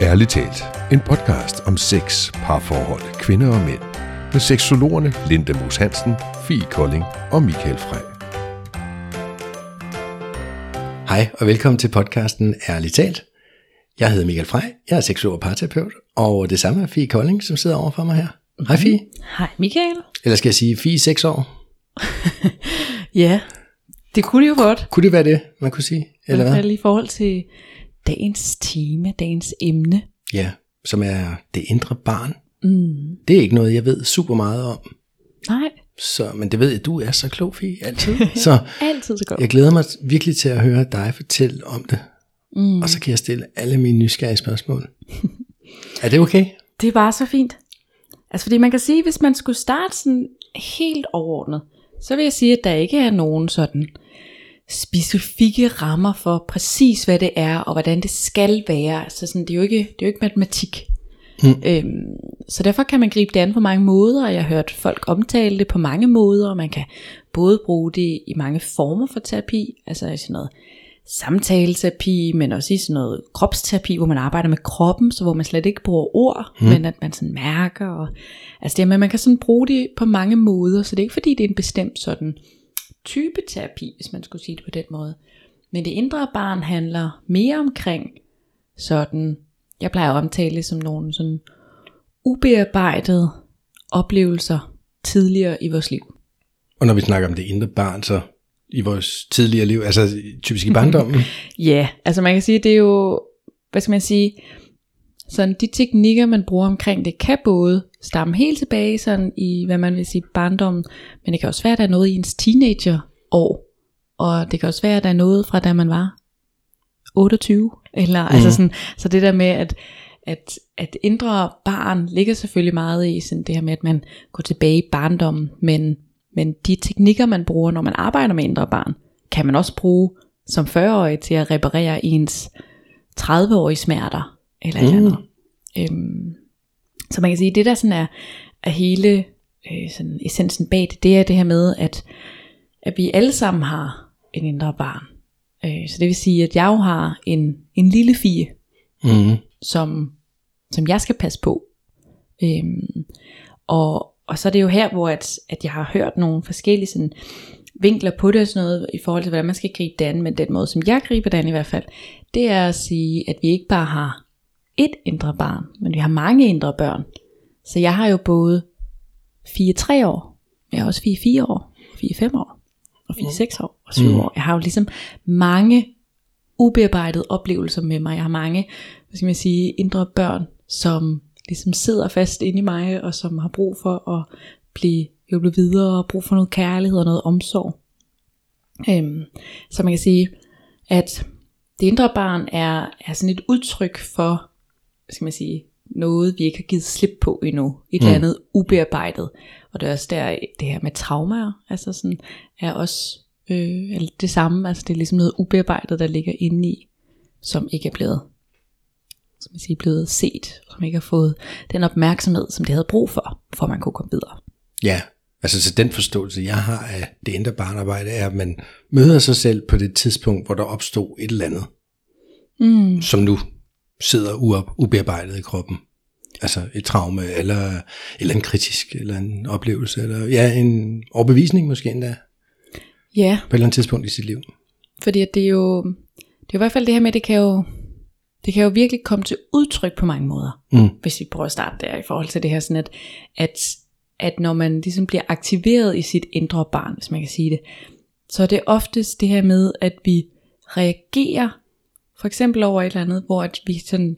Ærligt talt, en podcast om sex, parforhold, kvinder og mænd. Med seksologerne Linda Moos Hansen, Fie Kolding og Michael Frey. Hej og velkommen til podcasten Ærligt talt. Jeg hedder Michael Frey, jeg er seksolog og parterapeut, og det samme er Fie Kolding, som sidder overfor mig her. Hej Fie. Hej Michael. Eller skal jeg sige Fie 6 år? Ja, det kunne det jo godt. Kunne det være det, man kunne sige? Eller I hvert hvad? fald i forhold til dagens tema, dagens emne. Ja, som er det indre barn. Mm. Det er ikke noget, jeg ved super meget om. Nej, Så, men det ved jeg, du er så klog, Fie, altid. Så altid så godt. jeg glæder mig virkelig til at høre dig fortælle om det. Mm. Og så kan jeg stille alle mine nysgerrige spørgsmål. er det okay? Det er bare så fint. Altså fordi man kan sige, hvis man skulle starte sådan helt overordnet, så vil jeg sige, at der ikke er nogen sådan specifikke rammer for præcis hvad det er, og hvordan det skal være. Så sådan, det, er jo ikke, det er jo ikke matematik. Mm. Øhm, så derfor kan man gribe det an på mange måder, og jeg har hørt folk omtale det på mange måder, og man kan både bruge det i mange former for terapi, altså i sådan noget samtaleterapi, men også i sådan noget kropsterapi, hvor man arbejder med kroppen, så hvor man slet ikke bruger ord, mm. men at man sådan mærker. Og, altså det med, man kan sådan bruge det på mange måder, så det er ikke fordi, det er en bestemt sådan type terapi, hvis man skulle sige det på den måde. Men det indre barn handler mere omkring sådan, jeg plejer at omtale det som nogle sådan ubearbejdede oplevelser tidligere i vores liv. Og når vi snakker om det indre barn, så i vores tidligere liv, altså typisk i barndommen, Ja, altså man kan sige, det er jo, hvad skal man sige, sådan de teknikker, man bruger omkring det, kan både stamme helt tilbage sådan i, hvad man vil sige, barndommen, men det kan også være, at der er noget i ens teenagerår, og det kan også være, at der er noget fra da man var 28, eller mm. altså sådan, så det der med, at, at, at indre barn ligger selvfølgelig meget i sådan det her med, at man går tilbage i barndommen, men, men de teknikker, man bruger, når man arbejder med indre barn, kan man også bruge som 40-årig til at reparere ens 30-årige smerter, eller Mm. andet. Øhm, så man kan sige, det der sådan er, er hele øh, sådan essensen bag det, det er det her med, at, at vi alle sammen har en indre barn. Øh, så det vil sige, at jeg jo har en, en lille fie, mm. som, som jeg skal passe på. Øhm, og, og så er det jo her, hvor at, at jeg har hørt nogle forskellige sådan, vinkler på det og sådan noget, i forhold til, hvordan man skal gribe det an, men den måde, som jeg griber det an i hvert fald, det er at sige, at vi ikke bare har et indre barn, men vi har mange indre børn. Så jeg har jo både 4-3 år, jeg har også 4-4 år, 4-5 år, og 4-6 år, og 7 Mm. år. Jeg har jo ligesom mange ubearbejdede oplevelser med mig. Jeg har mange, hvad skal man sige, indre børn, som ligesom sidder fast inde i mig, og som har brug for at blive hjulpet videre, og brug for noget kærlighed og noget omsorg. Øhm, så man kan sige, at det indre barn er, er sådan et udtryk for, skal man sige, noget vi ikke har givet slip på endnu. Et eller Mm. andet ubearbejdet. Og det er også der, det her med traumer, altså sådan, er også øh, eller det samme. Altså det er ligesom noget ubearbejdet, der ligger inde i, som ikke er blevet, skal man sige, blevet set, som ikke har fået den opmærksomhed, som det havde brug for, for at man kunne komme videre. Ja, altså så den forståelse, jeg har af det indre barnarbejde, er, at man møder sig selv på det tidspunkt, hvor der opstod et eller andet, Mm. som nu sidder uop, ubearbejdet i kroppen. Altså et traume, eller, eller en kritisk, eller en oplevelse, eller ja, en overbevisning måske endda, Ja, på et eller andet tidspunkt i sit liv. Fordi at det er jo, det er jo i hvert fald det her med, det kan jo, det kan jo virkelig komme til udtryk på mange måder. Mm. Hvis vi prøver at starte der i forhold til det her, sådan at, at, at når man ligesom bliver aktiveret i sit indre barn, hvis man kan sige det, så er det oftest det her med, at vi reagerer, for eksempel over et eller andet, hvor at vi sådan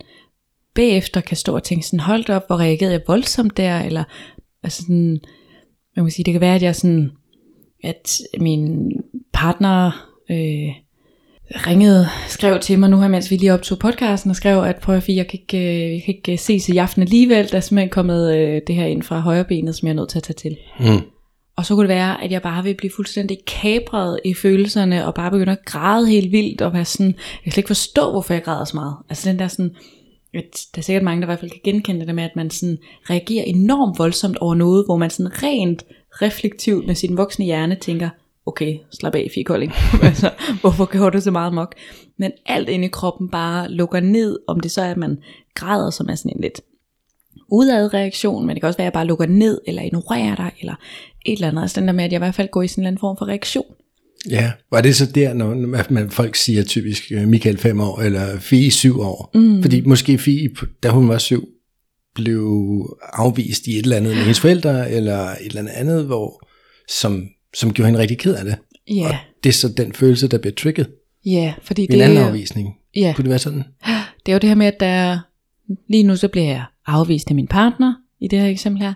bagefter kan stå og tænke sådan, hold op, hvor reagerede jeg voldsomt der, eller altså sådan, man kan sige, det kan være, at jeg sådan, at min partner øh, ringede, skrev til mig nu her, mens vi lige optog podcasten, og skrev, at prøv at jeg kan ikke, øh, jeg kan ikke øh, ses i aften alligevel, der er simpelthen kommet øh, det her ind fra højre benet, som jeg er nødt til at tage til. Mm. Og så kunne det være, at jeg bare vil blive fuldstændig kabret i følelserne, og bare begynde at græde helt vildt, og være sådan, jeg kan slet ikke forstå, hvorfor jeg græder så meget. Altså den der sådan, at der er sikkert mange, der i hvert fald kan genkende det med, at man sådan reagerer enormt voldsomt over noget, hvor man sådan rent reflektivt med sin voksne hjerne tænker, okay, slap af, fikolding. Altså, hvorfor gjorde du så meget mok? Men alt inde i kroppen bare lukker ned, om det så er, at man græder, som er sådan en lidt udad reaktion, men det kan også være, at jeg bare lukker ned, eller ignorerer dig, eller et eller andet. Altså den der med, at jeg i hvert fald går i sådan en eller anden form for reaktion. Ja, var det så der, når man, folk siger typisk øh, Michael 5 år, eller Fie 7 år? Mm. Fordi måske Fie, da hun var 7, blev afvist i et eller andet med hendes forældre, eller et eller andet hvor, som, som gjorde hende rigtig ked af det. Ja. Og det er så den følelse, der bliver trigget. Ja, fordi det... En anden afvisning. Ja. Kunne det være sådan? Det er jo det her med, at der, lige nu så bliver jeg afvist af min partner, i det her eksempel her,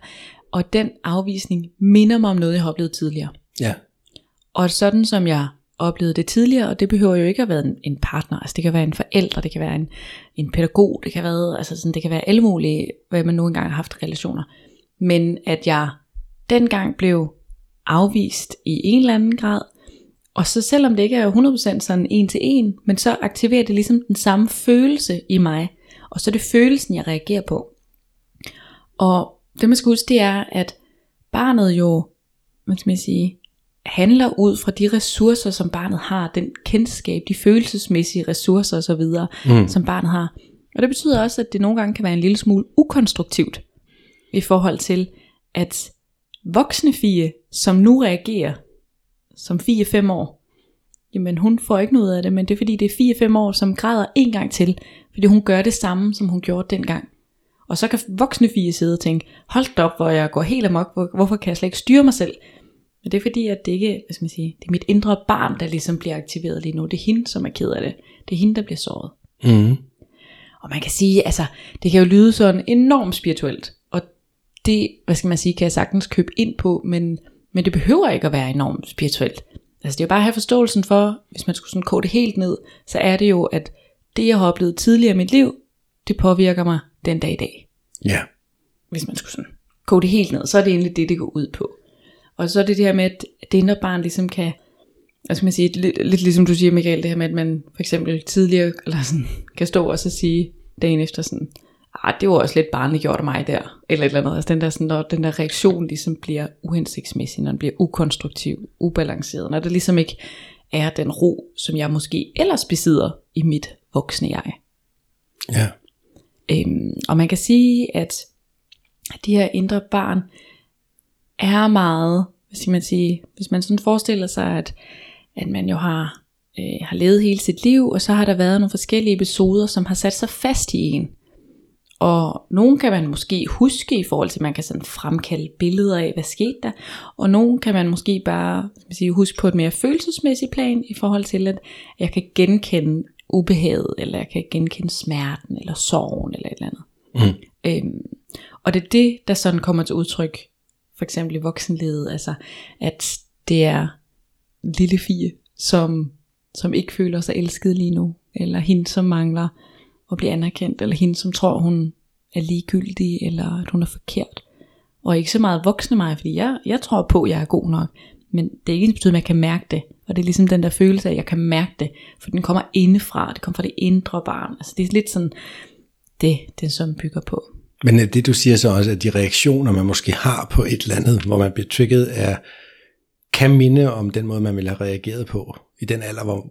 og den afvisning minder mig om noget, jeg har oplevet tidligere. Ja. Og sådan som jeg oplevede det tidligere, og det behøver jo ikke at være en, en partner, altså det kan være en forælder, det kan være en, en pædagog, det kan være, altså sådan, det kan være alle mulige, hvad man nu engang har haft relationer. Men at jeg dengang blev afvist i en eller anden grad, og så selvom det ikke er 100% sådan en til en, men så aktiverer det ligesom den samme følelse i mig, og så er det følelsen, jeg reagerer på. Og det man skal huske, det er, at barnet jo, hvad skal man sige, handler ud fra de ressourcer, som barnet har, den kendskab, de følelsesmæssige ressourcer osv., mm. som barnet har. Og det betyder også, at det nogle gange kan være en lille smule ukonstruktivt i forhold til, at voksne Fie, som nu reagerer som Fie 5 år, jamen hun får ikke noget af det, men det er fordi, det er Fie 5 år, som græder en gang til, fordi hun gør det samme, som hun gjorde dengang. Og så kan voksne Fie sidde og tænke, hold op, hvor jeg går helt amok, hvorfor kan jeg slet ikke styre mig selv? Men det er fordi, at det ikke, hvad skal man sige, det er mit indre barn, der ligesom bliver aktiveret lige nu. Det er hende, som er ked af det. Det er hende, der bliver såret. Mm. Og man kan sige, altså, det kan jo lyde sådan enormt spirituelt. Og det, hvad skal man sige, kan jeg sagtens købe ind på, men, men det behøver ikke at være enormt spirituelt. Altså det er jo bare at have forståelsen for, hvis man skulle sådan kode det helt ned, så er det jo, at det jeg har oplevet tidligere i mit liv, det påvirker mig den dag i dag. Ja. Hvis man skulle sådan kode det helt ned, så er det egentlig det, det går ud på. Og så er det det her med, at det indre barn ligesom kan, skal man sige, lidt, lidt ligesom du siger Michael, det her med, at man for eksempel tidligere eller sådan, kan stå og så sige dagen efter sådan, ah, det var også lidt barnliggjort af mig der, eller et eller andet. Altså den der, sådan, når den der reaktion ligesom bliver uhensigtsmæssig, når den bliver ukonstruktiv, ubalanceret, når det ligesom ikke er den ro, som jeg måske ellers besidder i mit voksne jeg. Ja. Øhm, og man kan sige, at de her indre barn er meget, hvad skal man sige, hvis man sådan forestiller sig, at, at man jo har, øh, har levet hele sit liv, og så har der været nogle forskellige episoder, som har sat sig fast i en. Og nogle kan man måske huske i forhold til, at man kan sådan fremkalde billeder af, hvad skete der. Og nogle kan man måske bare skal sige, huske på et mere følelsesmæssigt plan, i forhold til, at jeg kan genkende ubehaget, eller jeg kan genkende smerten, eller sorgen, eller et eller andet. Mm. Øhm, og det er det, der sådan kommer til udtryk, for eksempel i voksenlivet, altså at det er lille Fie, som, som ikke føler sig elsket lige nu, eller hende, som mangler at blive anerkendt, eller hende, som tror, hun er ligegyldig, eller at hun er forkert. Og ikke så meget voksne mig, fordi jeg, jeg tror på, at jeg er god nok, men det er ikke ens betyder, at jeg kan mærke det. Og det er ligesom den der følelse af, at jeg kan mærke det, for den kommer indefra, det kommer fra det indre barn. Altså det er lidt sådan, det den som bygger på. Men øh, det du siger så også, at de reaktioner, man måske har på et eller andet, hvor man bliver trigget, er, kan minde om den måde, man ville have reageret på i den alder, hvor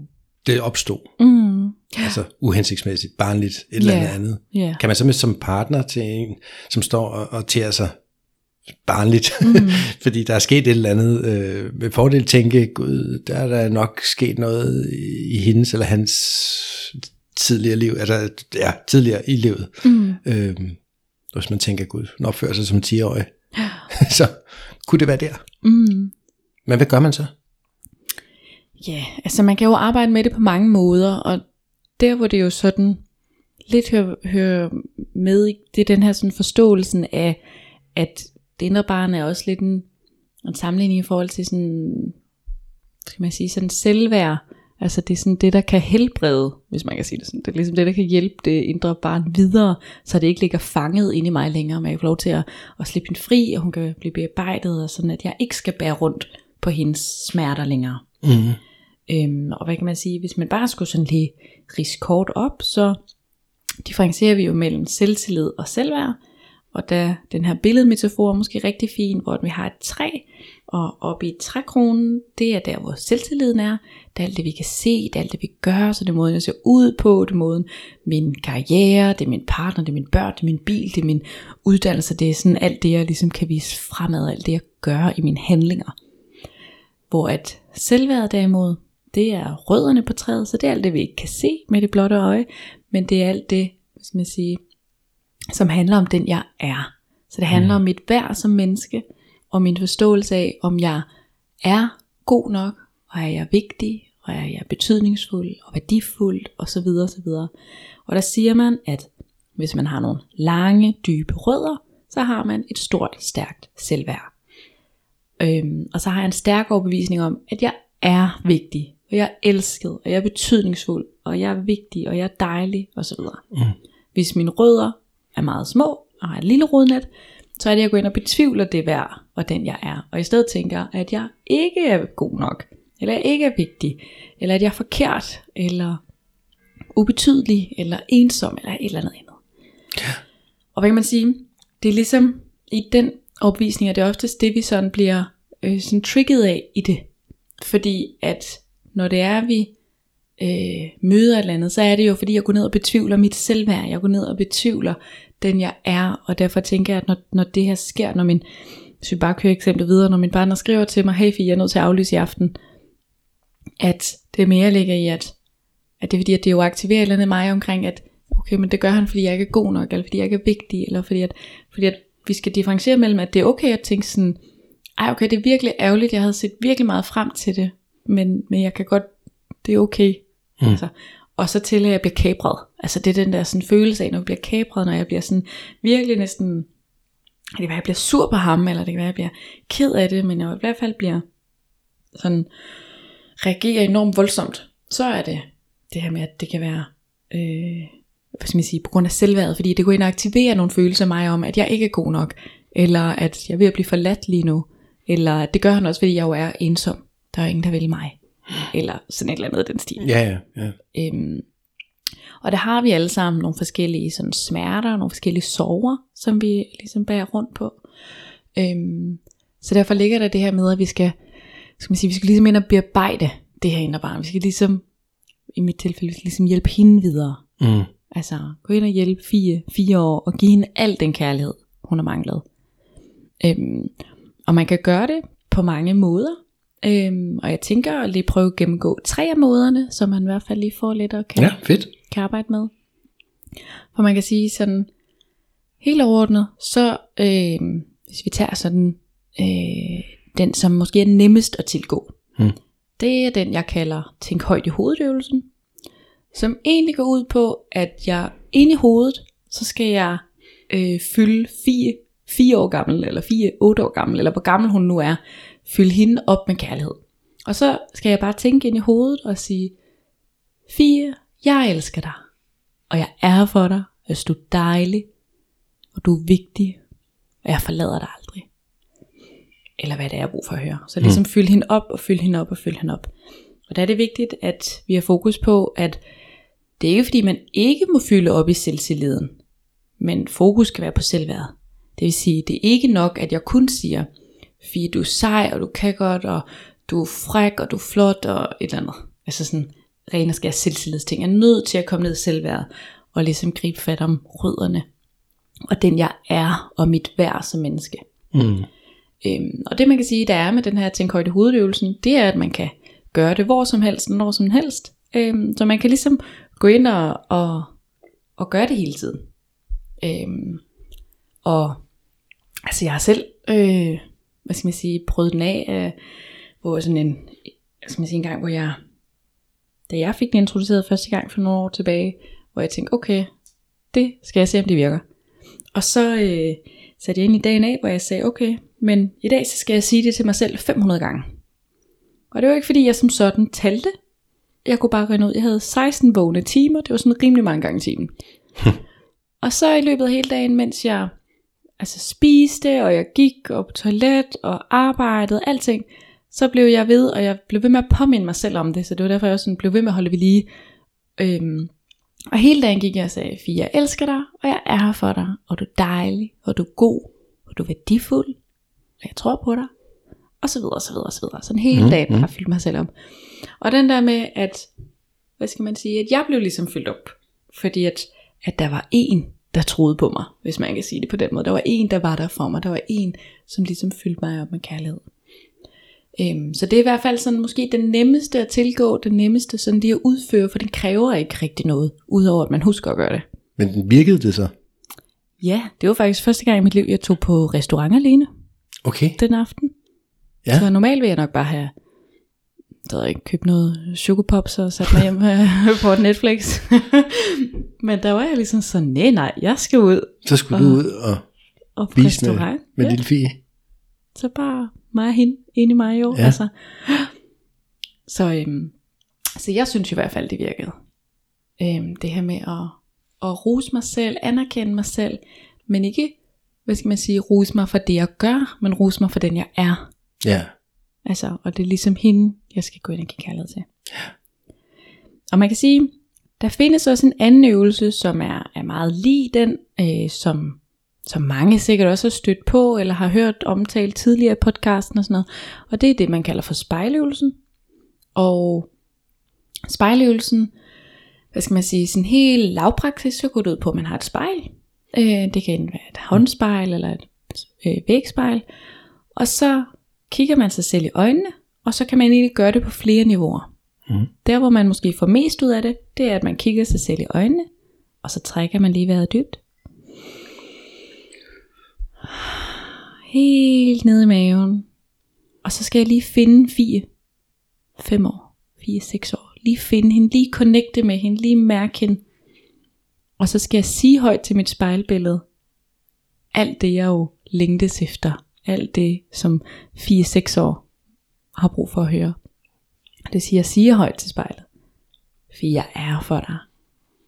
det opstod. Mm. Altså uhensigtsmæssigt, barnligt, et eller Yeah. andet. Yeah. Kan man så med som partner til en, som står og, og tærer sig barnligt, Mm. fordi der er sket et eller andet, øh, med fordel tænke, gud, der er der nok sket noget i, hendes eller hans tidligere liv, altså ja, tidligere i livet. Mm. Øh, hvis man tænker, gud, den opfører sig som 10-årig, så kunne det være der. Mm. Men hvad gør man så? Ja, altså man kan jo arbejde med det på mange måder, og der hvor det jo sådan lidt hører, hører med, det er den her sådan forståelsen af, at det indre barn er også lidt en, en sammenligning i forhold til sådan, skal man sige, sådan selvværd. Altså det er sådan det, der kan helbrede, hvis man kan sige det sådan. Det er ligesom det, der kan hjælpe det indre barn videre, så det ikke ligger fanget inde i mig længere, men jeg får lov til at, at slippe hende fri, og hun kan blive bearbejdet, og sådan at jeg ikke skal bære rundt på hendes smerter længere. Mm. Øhm, og hvad kan man sige, hvis man bare skulle sådan lige rise kort op, så differencierer vi jo mellem selvtillid og selvværd. Og da den her billedmetafor er måske rigtig fin, hvor vi har et træ, og oppe i trækronen, det er der, hvor selvtilliden er. Det er alt det, vi kan se, det er alt det, vi gør, så det er måden, jeg ser ud på, det er måden, min karriere, det er min partner, det er min børn, det er min bil, det er min uddannelse, det er sådan alt det, jeg ligesom kan vise fremad, alt det, jeg gør i mine handlinger. Hvor at selvværd derimod, det er rødderne på træet, så det er alt det, vi ikke kan se med det blotte øje, men det er alt det, hvad skal man sige, som handler om den, jeg er. Så det handler mm. om mit værd som menneske, og min forståelse af, om jeg er god nok, og er jeg vigtig, og er jeg betydningsfuld og værdifuld osv. osv. Og der siger man, at hvis man har nogle lange, dybe rødder, så har man et stort, stærkt selvværd. Øhm, og så har jeg en stærk overbevisning om, at jeg er vigtig, og jeg er elsket, og jeg er betydningsfuld, og jeg er vigtig, og jeg er dejlig osv. Mm. Hvis mine rødder er meget små, og har et lille rodnet, så er det, at jeg går ind og betvivler det værd, og den jeg er. Og i stedet tænker, at jeg ikke er god nok, eller jeg ikke er vigtig, eller at jeg er forkert, eller ubetydelig, eller ensom, eller et eller andet andet. Ja. Og hvad kan man sige? Det er ligesom i den overbevisning, at det er oftest det, vi sådan bliver øh, sådan trigget af i det. Fordi at når det er, vi øh, møder et eller andet, så er det jo fordi, jeg går ned og betvivler mit selvværd. Jeg går ned og betvivler den, jeg er. Og derfor tænker jeg, at når, når det her sker, når min, hvis vi bare kører eksemplet videre, når min partner skriver til mig, hey Fie, jeg er nødt til at aflyse i aften, at det mere ligger i, at, at det er fordi, at det jo aktiverer et eller andet mig omkring, at okay, men det gør han, fordi jeg ikke er god nok, eller fordi jeg ikke er vigtig, eller fordi at, fordi at vi skal differentiere mellem, at det er okay at tænke sådan, ej okay, det er virkelig ærgerligt, jeg havde set virkelig meget frem til det, men, men jeg kan godt, det er okay. Mm. Altså, og så til at jeg bliver kabret. Altså det er den der sådan følelse af, når jeg bliver kabret, når jeg bliver sådan virkelig næsten, det kan være, jeg bliver sur på ham, eller det kan være, jeg bliver ked af det, men jeg i hvert fald bliver sådan, reagerer enormt voldsomt, så er det det her med, at det kan være, øh, hvad skal man sige, på grund af selvværdet, fordi det går ind og aktiverer nogle følelser af mig om, at jeg ikke er god nok, eller at jeg er ved at blive forladt lige nu, eller at det gør han også, fordi jeg jo er ensom, der er ingen, der vil mig, eller sådan et eller andet den stil. Ja, ja, ja. Øhm, og der har vi alle sammen nogle forskellige sådan smerter, nogle forskellige sorger, som vi ligesom bærer rundt på. Øhm, så derfor ligger der det her med, at vi skal, skal man sige, vi skal ligesom ind og bearbejde det her indre barn. Vi skal ligesom, i mit tilfælde, vi skal ligesom hjælpe hende videre. Mm. Altså gå ind og hjælpe fire, fire år, og give hende al den kærlighed, hun har manglet. Øhm, og man kan gøre det på mange måder. Øhm, og jeg tænker at lige prøve at gennemgå tre af måderne, så man i hvert fald lige får lidt at kan, ja, fedt. kan arbejde med. For man kan sige sådan, helt overordnet, så øh, hvis vi tager sådan, øh, den som måske er nemmest at tilgå, hmm. det er den jeg kalder tænk højt i hovedøvelsen, som egentlig går ud på, at jeg inde i hovedet, så skal jeg øh, fylde fire, fire år gammel, eller fire, otte år gammel, eller hvor gammel hun nu er, fylde hende op med kærlighed. Og så skal jeg bare tænke ind i hovedet og sige, Fie, jeg elsker dig, og jeg er for dig, hvis du er dejlig, og du er vigtig, og jeg forlader dig aldrig. Eller hvad det er, jeg brug for at høre. Så ligesom mm. fylde hende op, og fylde hende op, og fylde hende op. Og der er det vigtigt, at vi har fokus på, at det er ikke fordi, man ikke må fylde op i selvtilliden, men fokus skal være på selvværd. Det vil sige, det er ikke nok, at jeg kun siger, Fie, du er sej, og du kan godt, og du er fræk, og du er flot, og et eller andet. Altså sådan ren og skær selvtillidsting. Jeg er nødt til at komme ned i selvværd, og ligesom gribe fat om rødderne, og den jeg er, og mit værd som menneske. Mm. Øhm, og det man kan sige, der er med den her tænk højde hovedøvelsen, det er, at man kan gøre det hvor som helst, når som helst. Øhm, så man kan ligesom gå ind og, og, og gøre det hele tiden. Øhm, og altså jeg har selv øh, hvad skal man sige, prøvet den af, øh, hvor sådan en, skal man sige, en gang, hvor jeg, da jeg fik den introduceret første gang for nogle år tilbage, hvor jeg tænkte, okay, det skal jeg se, om det virker. Og så øh, satte jeg ind i dagen af, hvor jeg sagde, okay, men i dag så skal jeg sige det til mig selv 500 gange. Og det var ikke fordi, jeg som sådan talte. Jeg kunne bare regne ud, jeg havde 16 vågne timer, det var sådan rimelig mange gange i timen. og så i løbet af hele dagen, mens jeg altså spiste, og jeg gik og på toilet og arbejdede, alting, så blev jeg ved, og jeg blev ved med at påminde mig selv om det, så det var derfor, jeg også sådan blev ved med at holde ved lige. Øhm, Og hele dagen gik jeg og sagde, Fie, jeg elsker dig, og jeg er her for dig, og du er dejlig, og du er god, og du er værdifuld, og jeg tror på dig, og så videre, og så videre, og så videre. Sådan hele dagen bare fyldt mig selv op. Og den der med, at, hvad skal man sige, at jeg blev ligesom fyldt op, fordi at, at der var en, der troede på mig, hvis man kan sige det på den måde. Der var en, der var der for mig. Der var en, som ligesom fyldte mig op med kærlighed. Øhm, så det er i hvert fald sådan måske den nemmeste at tilgå, den nemmeste sådan lige at udføre, for den kræver ikke rigtig noget, udover at man husker at gøre det. Men virkede det så? Ja, det var faktisk første gang i mit liv, jeg tog på restaurant alene Okay. den aften. Ja. Så normalt vil jeg nok bare have det ved jeg ikke, købt noget chokopops og sat mig hjem øh, på et Netflix. Men der var jeg ligesom sådan, nej nej, jeg skal ud Så skulle du ud og og vise med, med ja. lille Fie. Så bare mig og hende, inde i mig jo. Ja. Altså. Så, øhm, så jeg synes i hvert fald, det virkede. Øhm, det her med at, at rose mig selv, anerkende mig selv, men ikke, hvad skal man sige, rose mig for det, jeg gør, men rose mig for den, jeg er. Ja. Altså, og det er ligesom hende, jeg skal gå ind og give kærlighed til. Og man kan sige, der findes også en anden øvelse, som er, er meget lige den, øh, som, som mange sikkert også har stødt på, eller har hørt omtalt tidligere i podcasten og sådan noget. Og det er det, man kalder for spejløvelsen. Og spejløvelsen, hvad skal man sige, sådan helt lavpraktisk, så går det ud på, at man har et spejl. Øh, det kan enten være et håndspejl eller et øh, vægspejl. Og så kigger man sig selv i øjnene, og så kan man egentlig gøre det på flere niveauer. Mm. Der hvor man måske får mest ud af det, det er at man kigger sig selv i øjnene, og så trækker man lige vejret dybt. Helt ned i maven. Og så skal jeg lige finde Fie. 5 år. 4-6 år. Lige finde hende, lige connecte med hende, lige mærke hende. Og så skal jeg sige højt til mit spejlbillede, alt det jeg jo længtes efter. Alt det, som 4-6 år har brug for at høre. Det siger, jeg siger højt til spejlet. For jeg er for dig.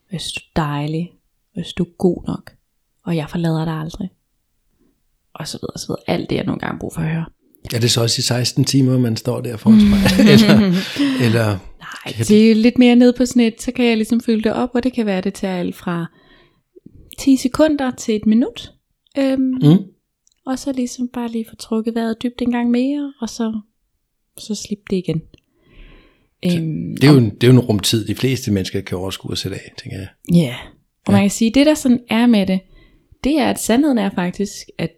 Hvis du er dejlig. Hvis du er god nok. Og jeg forlader dig aldrig. Og så videre, så videre. Alt det, jeg nogle gange har brug for at høre. Er det så også i 16 timer, man står der foran spejlet? eller, eller, Nej, det er lidt mere nede på sådan et, så kan jeg ligesom fylde det op, og det kan være, det tager alt fra 10 sekunder til et minut. Øhm, mm, Og så ligesom bare lige få trukket vejret dybt en gang mere, og så, så slip det igen. Øhm, det, er jo, en- det er jo en rumtid, de fleste mennesker kan overskue at sætte af, tænker jeg. Ja, og man kan sige, det der sådan er med det, det er, at sandheden er faktisk, at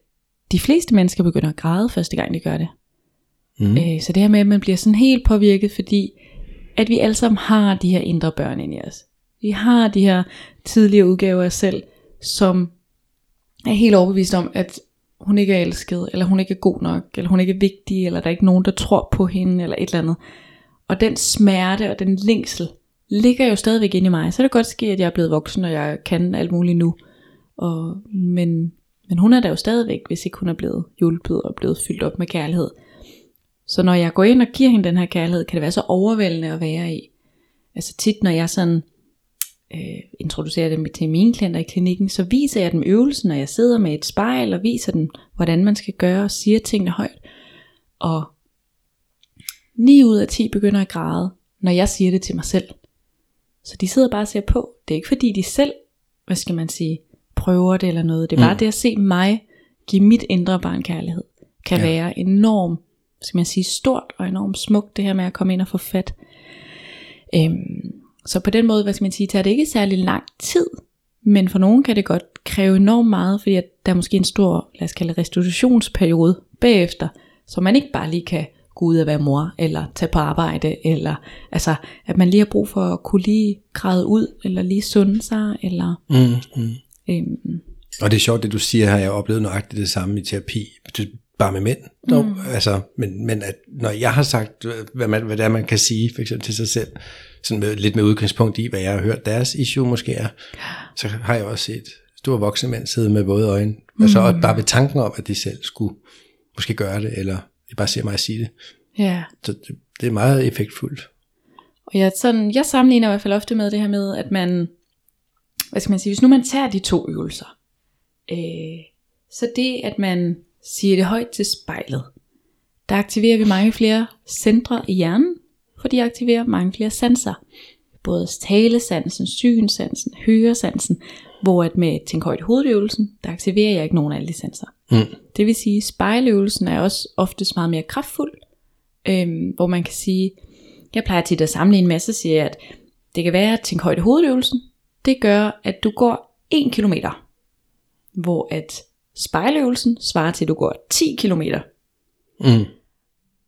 de fleste mennesker begynder at græde første gang, de gør det. Mm. Øh, så det her med, at man bliver sådan helt påvirket, fordi at vi alle sammen har de her indre børn inde i os. Vi har de her tidligere udgaver af os selv, som er helt overbevist om, at hun ikke er elsket, eller hun ikke er god nok, eller hun ikke er vigtig, eller der er ikke nogen, der tror på hende, eller et eller andet. Og den smerte og den længsel ligger jo stadigvæk inde i mig. Så er det godt ske, at jeg er blevet voksen, og jeg kan alt muligt nu. Og, men, men hun er der jo stadigvæk, hvis ikke hun er blevet hjulpet og blevet fyldt op med kærlighed. Så når jeg går ind og giver hende den her kærlighed, kan det være så overvældende at være i. Altså tit, når jeg sådan øh, introducerer dem til mine klienter i klinikken, så viser jeg dem øvelsen, når jeg sidder med et spejl og viser dem, hvordan man skal gøre og siger tingene højt. Og 9 ud af 10 begynder at græde, når jeg siger det til mig selv. Så de sidder bare og ser på. Det er ikke fordi de selv, hvad skal man sige, prøver det eller noget. Det er bare Mm. det at se mig give mit indre barn kærlighed. Kan ja. være enormt, skal man sige, stort og enormt smukt, det her med at komme ind og få fat. Øhm, så på den måde, hvad skal man sige, tager det ikke særlig lang tid, men for nogen kan det godt kræve enormt meget, fordi at der er måske en stor, lad os kalde det, restitutionsperiode bagefter, så man ikke bare lige kan gå ud og være mor, eller tage på arbejde, eller altså, at man lige har brug for at kunne lige græde ud, eller lige sunde sig, eller Mm, mm. øhm, Og det er sjovt, det du siger her, jeg har oplevet nøjagtigt det samme i terapi, bare med mænd. Dog, mm. altså, men, men at, når jeg har sagt, hvad, man, hvad det er, man kan sige for eksempel til sig selv, sådan med, lidt med udgangspunkt i, hvad jeg har hørt deres issue måske er, så har jeg også set store voksne mænd sidde med våde øjne. Mm. Altså og bare ved tanken om, at de selv skulle måske gøre det, eller de bare ser mig sige det. ja, Så det, det er meget effektfuldt. Og jeg, sådan, jeg sammenligner i hvert fald ofte med det her med, at man, hvad skal man sige, hvis nu man tager de to øvelser, øh, så det, at man siger det højt til spejlet, der aktiverer vi mange flere centre i hjernen, for de aktiverer mange flere sanser. både talesansen, synsansen, høresansen, hvor at med tænkhøjde hovedøvelsen, der aktiverer jeg ikke nogen af alle de sanser. Mm. Det vil sige, spejløvelsen er også oftest meget mere kraftfuld, øhm, hvor man kan sige, jeg plejer tit at samle en masse, siger at det kan være, at tænkhøjde hovedøvelsen, det gør, at du går 1 km, hvor at spejløvelsen svarer til, at du går 10 km. Mm.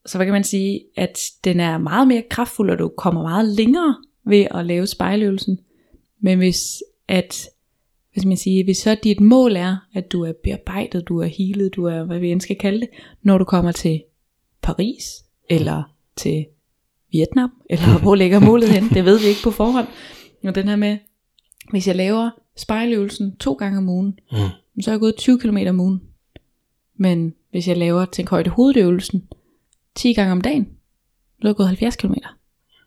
Så hvad kan man sige, at den er meget mere kraftfuld, og du kommer meget længere ved at lave spejløvelsen. Men hvis at skal man sige, hvis så dit mål er, at du er bearbejdet, du er healet, du er, hvad vi end skal kalde det, når du kommer til Paris, eller til Vietnam, eller hvor ligger målet hen, det ved vi ikke på forhånd. Og den her med, hvis jeg laver spejløvelsen to gange om ugen, Mm. så er jeg gået 20 km om ugen. Men hvis jeg laver tænk højde hovedøvelsen 10 gange om dagen, så er jeg gået 70 km.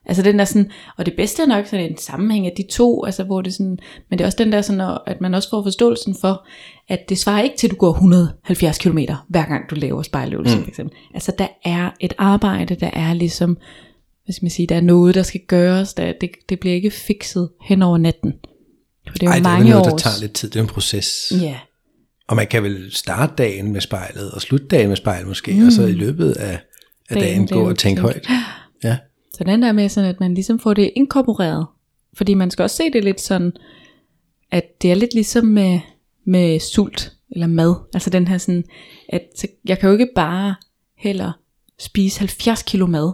Altså den der sådan, og det bedste er nok sådan en sammenhæng af de to, altså hvor det sådan, men det er også den der sådan, at man også får forståelsen for, at det svarer ikke til, at du går 170 km hver gang du laver spejløvelsen mm. for eksempel. Altså der er et arbejde, der er ligesom, hvad skal man sige, der er noget, der skal gøres, der, det, det bliver ikke fikset hen over natten. For det er jo Ej, det er mange noget, der års- tager lidt tid. Det er en proces. Ja, Og man kan vel starte dagen med spejlet, og slutte dagen med spejlet måske, mm. og så i løbet af, af Dagen dagen gå og tænke højt. Ja. Så den der med sådan, at man ligesom får det inkorporeret. Fordi man skal også se det lidt sådan, at det er lidt ligesom med, med sult eller mad. Altså den her sådan, at så jeg kan jo ikke bare heller spise 70 kilo mad,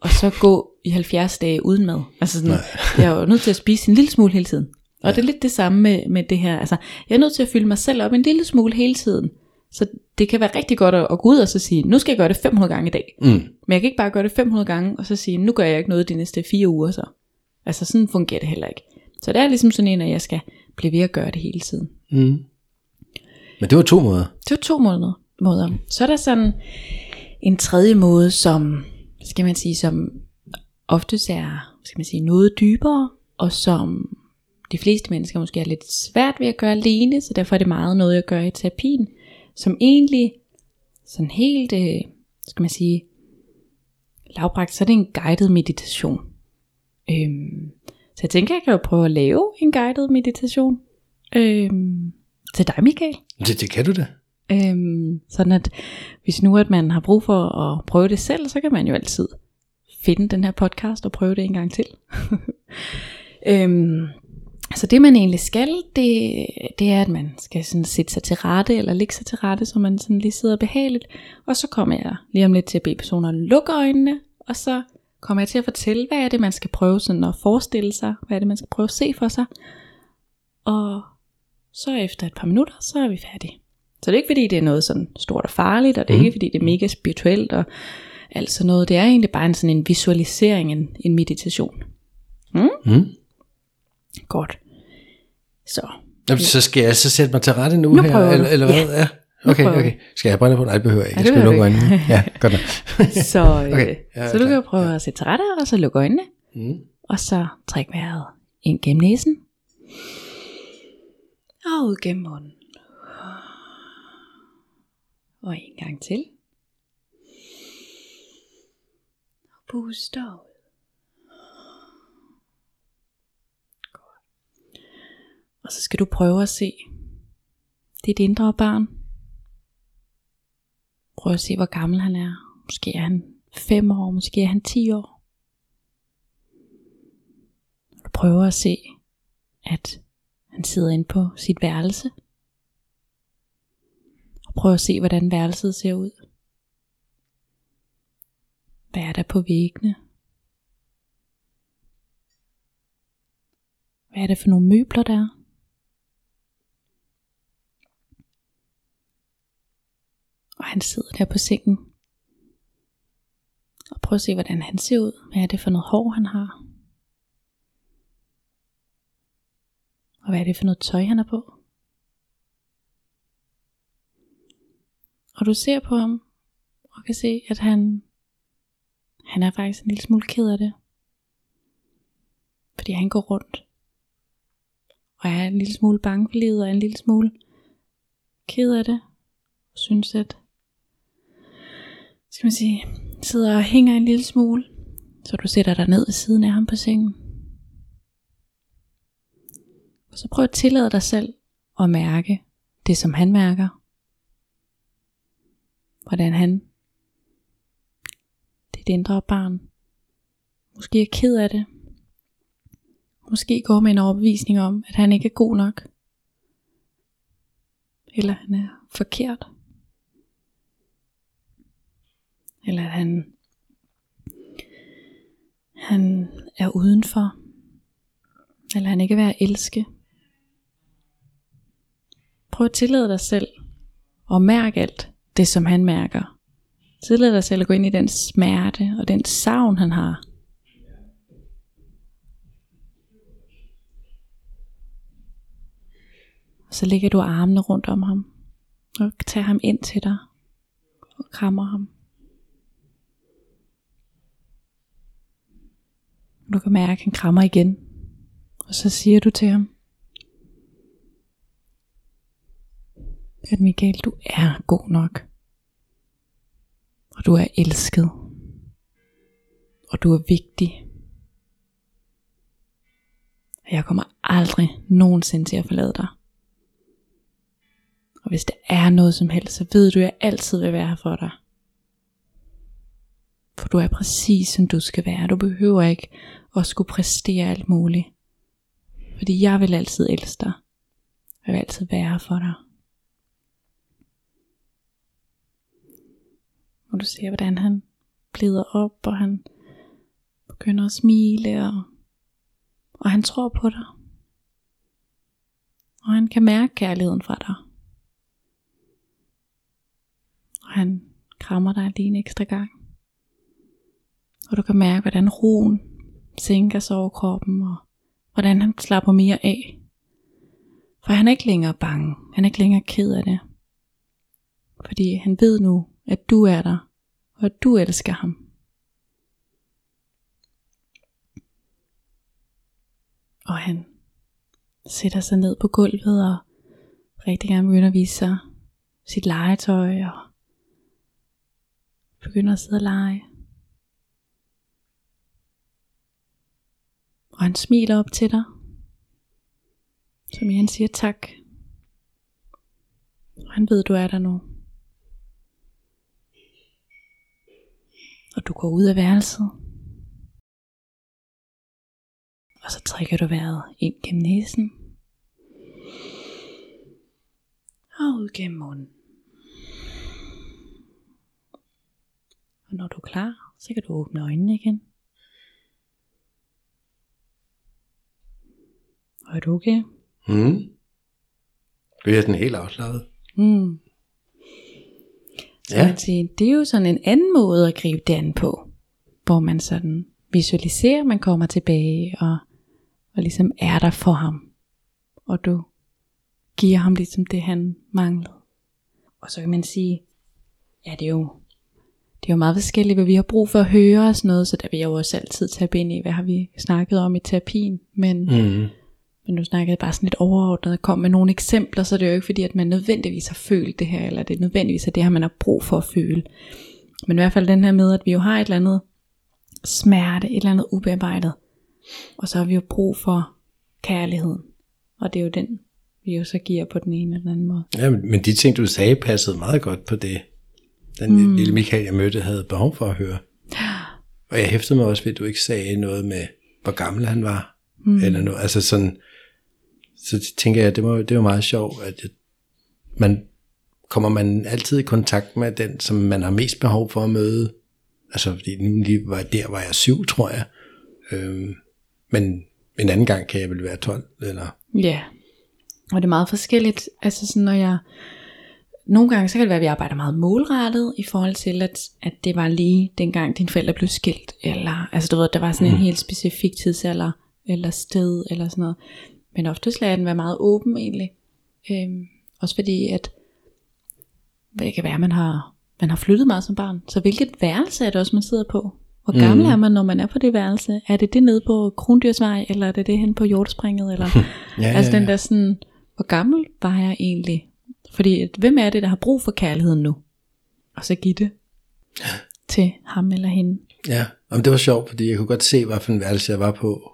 og så gå i 70 dage uden mad. Altså sådan, jeg er jo nødt til at spise en lille smule hele tiden. Og det er lidt det samme med, med det her. Altså, jeg er nødt til at fylde mig selv op en lille smule hele tiden. Så det kan være rigtig godt at, at gå ud og så sige, nu skal jeg gøre det 500 gange i dag. Mm. Men jeg kan ikke bare gøre det 500 gange, og så sige, nu gør jeg ikke noget de næste fire uger så. Altså sådan fungerer det heller ikke. Så det er ligesom sådan en, at jeg skal blive ved at gøre det hele tiden. Mm. Men det var to måder. Det var to måneder, måder. Så er der sådan en tredje måde, som, skal man sige, som oftest er, skal man sige, noget dybere, og som de fleste mennesker måske er lidt svært ved at gøre alene, så derfor er det meget noget, jeg gør i terapien, som egentlig sådan helt, øh, skal man sige, lavbragt, så er det en guided meditation. Øhm, så jeg tænker, jeg kan jo prøve at lave en guided meditation øhm, til dig, Michael. Det, det kan du da. Øhm, sådan at hvis nu at man har brug for at prøve det selv, så kan man jo altid finde den her podcast og prøve det en gang til. øhm, så det man egentlig skal, det, det er at man skal sådan sætte sig til rette, eller ligge sig til rette, så man sådan lige sidder behageligt. Og så kommer jeg lige om lidt til at bede personerne lukke øjnene, og så kommer jeg til at fortælle, hvad er det man skal prøve sådan at forestille sig, hvad er det man skal prøve at se for sig. Og så efter et par minutter, så er vi færdige. Så det er ikke fordi, det er noget sådan stort og farligt, og det er ikke fordi, det er mega spirituelt og alt sådan noget. Det er egentlig bare en sådan en visualisering, en, en meditation. Mm? Mm. Godt. Så. Jamen, så skal jeg så sætte mig til rette nu, Nu her, eller, eller hvad? Ja. Okay, prøver okay. Skal jeg brænde på? Nej, det behøver jeg ikke. Ja, Jeg skal lukke øjnene. Ja, godt nok. Så, øh, Okay, er så du kan jo prøve at sætte til rette, og så lukke øjnene. Mm. Og så træk vejret ind gennem næsen. Og ud gennem munden. Og en gang til. Og puster ud. Godt. Og så skal du prøve at se dit indre barn. Prøv at se, hvor gammel han er. Måske er han 5 år, måske er han 10 år. Du prøver at se, at han sidder inde på sit værelse. Og prøv at se, hvordan værelset ser ud. Hvad er der på væggene? Hvad er det for nogle møbler der er? Og han sidder der på sengen. Og prøv at se, hvordan han ser ud. Hvad er det for noget hår, han har? Og hvad er det for noget tøj, han er på? Og du ser på ham, og kan se, at han, han er faktisk en lille smule ked af det. Fordi han går rundt. Og er en lille smule bange for livet, og er en lille smule ked af det. Og synes, at skal man sige, sidder og hænger en lille smule. Så du sætter dig ned ved siden af ham på sengen. Og så prøv at tillade dig selv at mærke det, som han mærker. Hvordan han, dit indre barn, måske er ked af det. Måske går med en overbevisning om, at han ikke er god nok. Eller han er forkert. Eller at han, han er udenfor. Eller han ikke er værd at elske. Prøv at tillade dig selv og mærk alt det, som han mærker. Tillad dig selv at gå ind i den smerte og den savn, han har. Så lægger du armene rundt om ham og tager ham ind til dig og krammer ham. Du kan mærke, at han krammer igen. Og så siger du til ham, at Michael, du er god nok. Og du er elsket. Og du er vigtig. Og jeg kommer aldrig nogensinde til at forlade dig. Og hvis der er noget som helst, så ved du, at jeg altid vil være her for dig. For du er præcis som du skal være. Du behøver ikke at skulle præstere alt muligt. Fordi jeg vil altid elske dig. Jeg vil altid være her for dig. Og du ser, hvordan han glider op, og han begynder at smile, og, og han tror på dig. Og han kan mærke kærligheden fra dig. Og han krammer dig lige en ekstra gang. Og du kan mærke, hvordan roen sænker sig over kroppen, og hvordan han slapper mere af. For han er ikke længere bange. Han er ikke længere ked af det. Fordi han ved nu, at du er der, og at du elsker ham. Og han sætter sig ned på gulvet og rigtig gerne begynder at vise sig sit legetøj og begynder at sidde og lege. Og han smiler op til dig, som han siger tak. Og han ved, du er der nu. Og du går ud af værelset. Og så trækker du vejret ind gennem næsen. Og ud gennem munden. Og når du er klar, så kan du åbne øjnene igen. Og er du okay? Mm. Det er den helt afslappet. Mm. Så Ja. sige, det er jo sådan en anden måde at gribe det an på, hvor man sådan visualiserer, man kommer tilbage og, og ligesom er der for ham. Og du giver ham ligesom det, han manglede. Og så kan man sige, ja det er jo, det er jo meget forskelligt, hvad vi har brug for at høre og sådan noget, så der vil jeg jo også altid tage ind i, hvad har vi snakket om i terapien. Men, Mm. Men nu snakkede bare sådan lidt overordnet og kom med nogle eksempler, så det er jo ikke fordi, at man nødvendigvis har følt det her, eller det er nødvendigvis er det her, man har brug for at føle. Men i hvert fald den her med, at vi jo har et eller andet smerte, et eller andet ubearbejdet, og så har vi jo brug for kærligheden. Og det er jo den, vi jo så giver på den ene eller den anden måde. Ja, men men de ting, du sagde, passede meget godt på det. Den mm. lille Michael, jeg mødte, havde behov for at høre. Og jeg hæftede mig også ved, at du ikke sagde noget med, hvor gammel han var. Mm. Eller noget. Altså sådan, så tænker jeg, det var, det var meget sjovt, at jeg, man kommer man altid i kontakt med den, som man har mest behov for at møde. Altså, fordi nu lige var der, var jeg syv, tror jeg. Øhm, men en anden gang kan jeg vel være 12, eller... Ja, og det er meget forskelligt. Altså sådan, når jeg... Nogle gange, så kan det være, at vi arbejder meget målrettet i forhold til, at, at det var lige dengang dine forældre blev skilt. Eller, altså du ved, der var sådan en helt specifik tidsalder, eller sted, eller sådan noget. Men oftest lader jeg den være meget åben egentlig. Øhm, også fordi, at det kan være, at man har, man har flyttet meget som barn. Så hvilket værelse er det også, man sidder på? Hvor gammel er man, når man er på det værelse? Er det det nede på Krondyrsvej, eller er det det hen på Hjortespringet? Eller, Ja, altså ja, den ja. der sådan, hvor gammel var jeg egentlig? Fordi at, hvem er det, der har brug for kærligheden nu? Og så give det til ham eller hende. Ja, Jamen, det var sjovt, fordi jeg kunne godt se, hvad for en værelse jeg var på.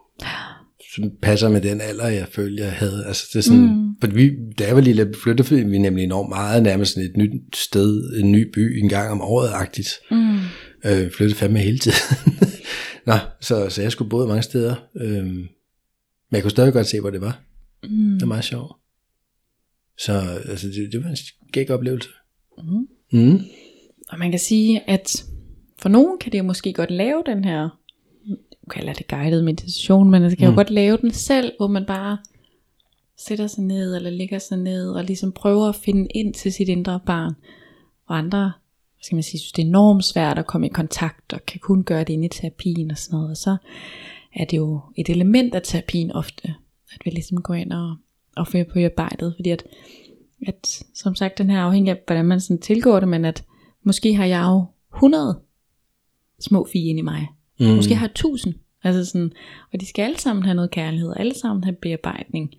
Passer med den alder, jeg følte, jeg havde. Altså, det er sådan, mm. for vi, da jeg var lille, flyttede vi nemlig enormt meget, nærmest sådan et nyt sted, en ny by en gang om året-agtigt. Mm. Øh, flyttede fandme hele tiden. Nå, så, så jeg skulle både mange steder. Øh, men jeg kunne stadig godt se, hvor det var. Mm. Det var meget sjovt. Så altså, det, det var en skæg oplevelse. Mm. Mm. Og man kan sige, at for nogen kan det jo måske godt lave den her, kalder det guided meditation, men det kan mm. jo godt lave den selv, hvor man bare sætter sig ned, eller ligger sig ned, og ligesom prøver at finde ind til sit indre barn. Og andre, skal man sige, synes det er enormt svært at komme i kontakt, og kan kun gøre det inde i terapien og sådan noget. Og så er det jo et element af terapien ofte, at vi ligesom går ind og, og fører på arbejdet, fordi at, at som sagt, den her afhængig af, hvordan man sådan tilgår det, men at måske har jeg jo 100 små fie ind i mig. Mm. Måske har jeg 1000. Altså sådan, og de skal alle sammen have noget kærlighed, alle sammen have bearbejdning.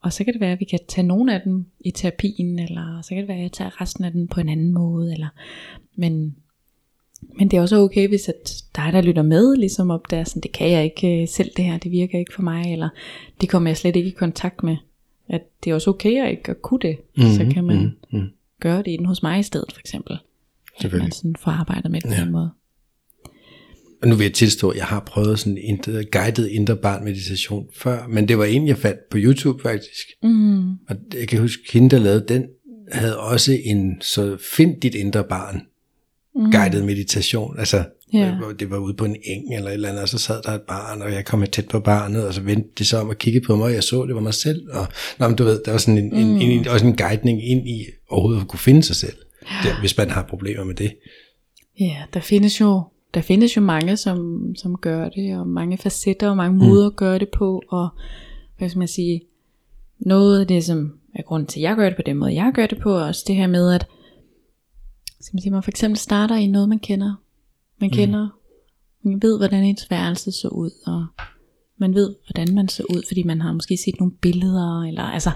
Og så kan det være, at vi kan tage nogle af dem i terapien, eller så kan det være, at jeg tager resten af dem på en anden måde. Eller, men, men det er også okay, hvis at dig, der lytter med, ligesom op der, sådan, det kan jeg ikke øh, selv det her, det virker ikke for mig, eller det kommer jeg slet ikke i kontakt med. At det er også okay at ikke at kunne det. Mm, så kan man mm, mm. gøre det inden hos mig i stedet, for eksempel. At man sådan får arbejdet med det på ja. en måde. Og nu vil jeg tilstå, at jeg har prøvet sådan en guided indre barn meditation før, men det var en, jeg fandt på YouTube faktisk. Mm. Og jeg kan huske, hende, der lavede den, havde også en, så find dit indre barn, mm. guided meditation. Altså, yeah. det var ude på en eng eller et eller andet, og så sad der et barn, og jeg kom tæt på barnet, og så vendte det så om og kiggede på mig, og jeg så, det var mig selv. Og, nå, men du ved, der var sådan en, mm. en, en, også en guidning ind i overhovedet at kunne finde sig selv, der, hvis man har problemer med det. Ja, der findes jo der findes jo mange, som, som gør det, og mange facetter og mange måder mm. at gøre det på, og hvad skal man sige, noget af det, som er grunden til, at jeg gør det på den måde, jeg gør det på, er også det her med, at skal man, sige, man for eksempel starter i noget, man kender. Man mm. kender, man ved, hvordan ens værelse så ud, og man ved, hvordan man så ud, fordi man har måske set nogle billeder, eller altså,